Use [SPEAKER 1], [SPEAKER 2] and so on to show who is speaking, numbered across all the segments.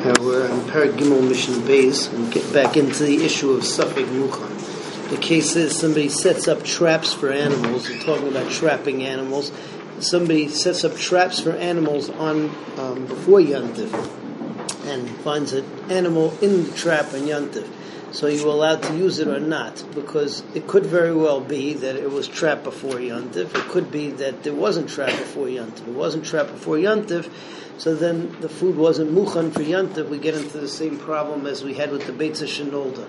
[SPEAKER 1] Uh, we're in Parag Gimel Mishnah Beis and get back into the issue of Safek Muchan. The case is somebody sets up traps for animals. We're talking about trapping animals. Somebody sets up traps for animals on um, before Yantiv and finds an animal in the trap on Yantiv. So you are allowed to use it or not, because it could very well be that it was trapped before Yantiv. It could be that it wasn't trapped before Yantiv. It wasn't trapped before Yantiv, so then the food wasn't muchan for Yantiv. We get into the same problem as we had with the Beitza Shenolda.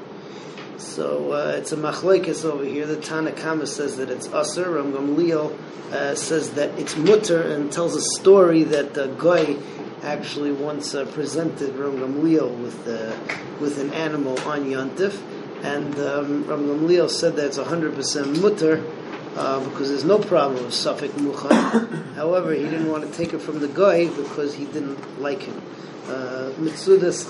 [SPEAKER 1] So uh, it's a machlekes over here. The Tanna Kamma says that it's aser. Ram Gamliel uh, says that it's mutter and tells a story that the guy actually once uh, presented Ram Gamliel with with an animal on Yontif, and um, Ram Gamliel said that it's hundred percent mutter. Uh, because there's no problem with Safek Muchan. However, he didn't want to take it from the guy because he didn't like him. Uh, Mitzudas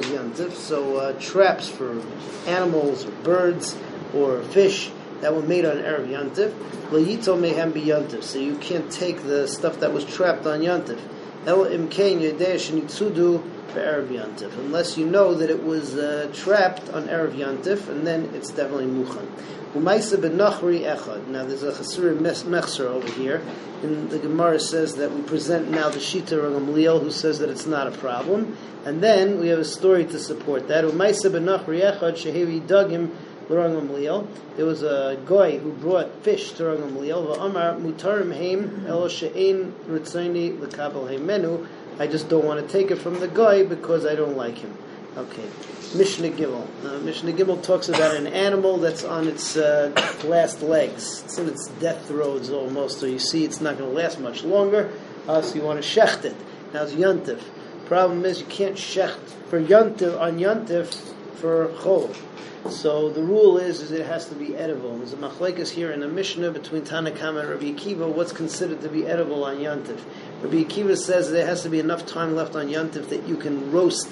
[SPEAKER 1] Yantif. So uh, traps for animals or birds or fish that were made on Erev Yantif. L'yito mehem biyantif. So you can't take the stuff that was trapped on Yantif. El imkein yedei shenitzudu be'erev Yantif. Unless you know that it was uh, trapped on Erev Yantif, and then it's definitely muchan. Umaisa benachri echad. Now there's a chasur mechser over here. And the Gemara says that we present now the Shita Gamliel, who says that it's not a problem. And then we have a story to support that. Umaisa benachri echad shehevi dagim L'Rang There was a guy who brought fish to Rang Gamliel. V'amar mutarim heim el she'ein ritzoni l'kabel menu. I just don't want to take it from the guy because I don't like him. Okay, Mishnah Gimel. Uh, Mishnah Gimel talks about an animal that's on its uh, last legs. It's in its death throes almost, so you see it's not going to last much longer. Uh, so you want to shecht it. Now it's yontif. Problem is you can't shecht for yontif on yontif for chol. So the rule is, is it has to be edible. There's a machlekes here in the Mishnah between Tanna Kamma and Rabbi Akiva. What's considered to be edible on Yantif? Rabbi Akiva says there has to be enough time left on Yantif that you can roast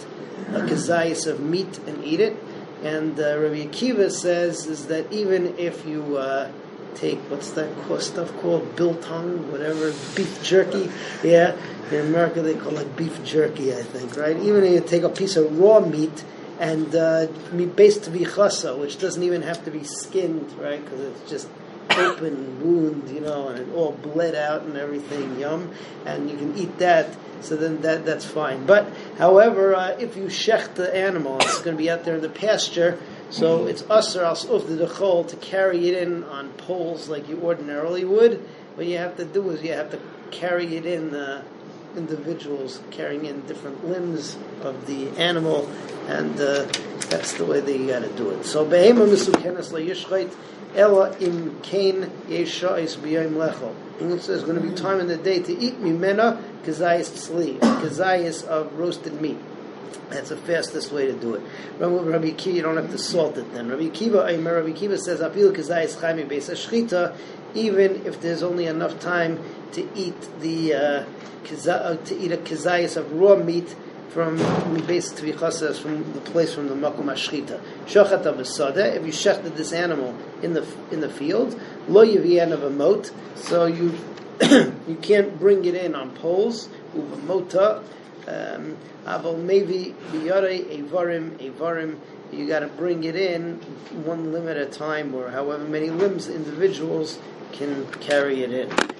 [SPEAKER 1] a kazayas of meat and eat it. And uh, Rabbi Akiva says is that even if you uh, take what's that stuff called biltong, whatever beef jerky, yeah, in America they call it beef jerky, I think, right? Even if you take a piece of raw meat and uh, based to be chasa, which doesn't even have to be skinned, right? Because it's just open wound, you know, and it all bled out and everything, yum, and you can eat that. So then that that's fine. But however, uh, if you shech the animal, it's going to be out there in the pasture. So it's usher al the dechol to carry it in on poles like you ordinarily would. What you have to do is you have to carry it in. Uh, individuals carrying in different limbs of the animal, and uh, that's the way that you got to do it. So behema misukenes layishchait ela im kain yeshais b'yom lechol. English says going to be time in the day to eat mimena kazayis tzli, kazayis of roasted meat. That's the fastest way to do it. Remember, Rabbi Kiva, you don't have to salt it then. Rabbi Kiva, Rabbi Kiva says, "Apil kazayis chaymi beis even if there's only enough time to eat the uh, uh, to eat a kazayas of raw meat from base tvichasas from the place from the makom ashchita. Shachat. If you shechted this animal in the in the field, lo yivian of a moat, so you you can't bring it in on poles. Uvamota. Um, Aval maybe biyare avarim avarim. You got to bring it in one limb at a time, or however many limbs individuals can carry it in.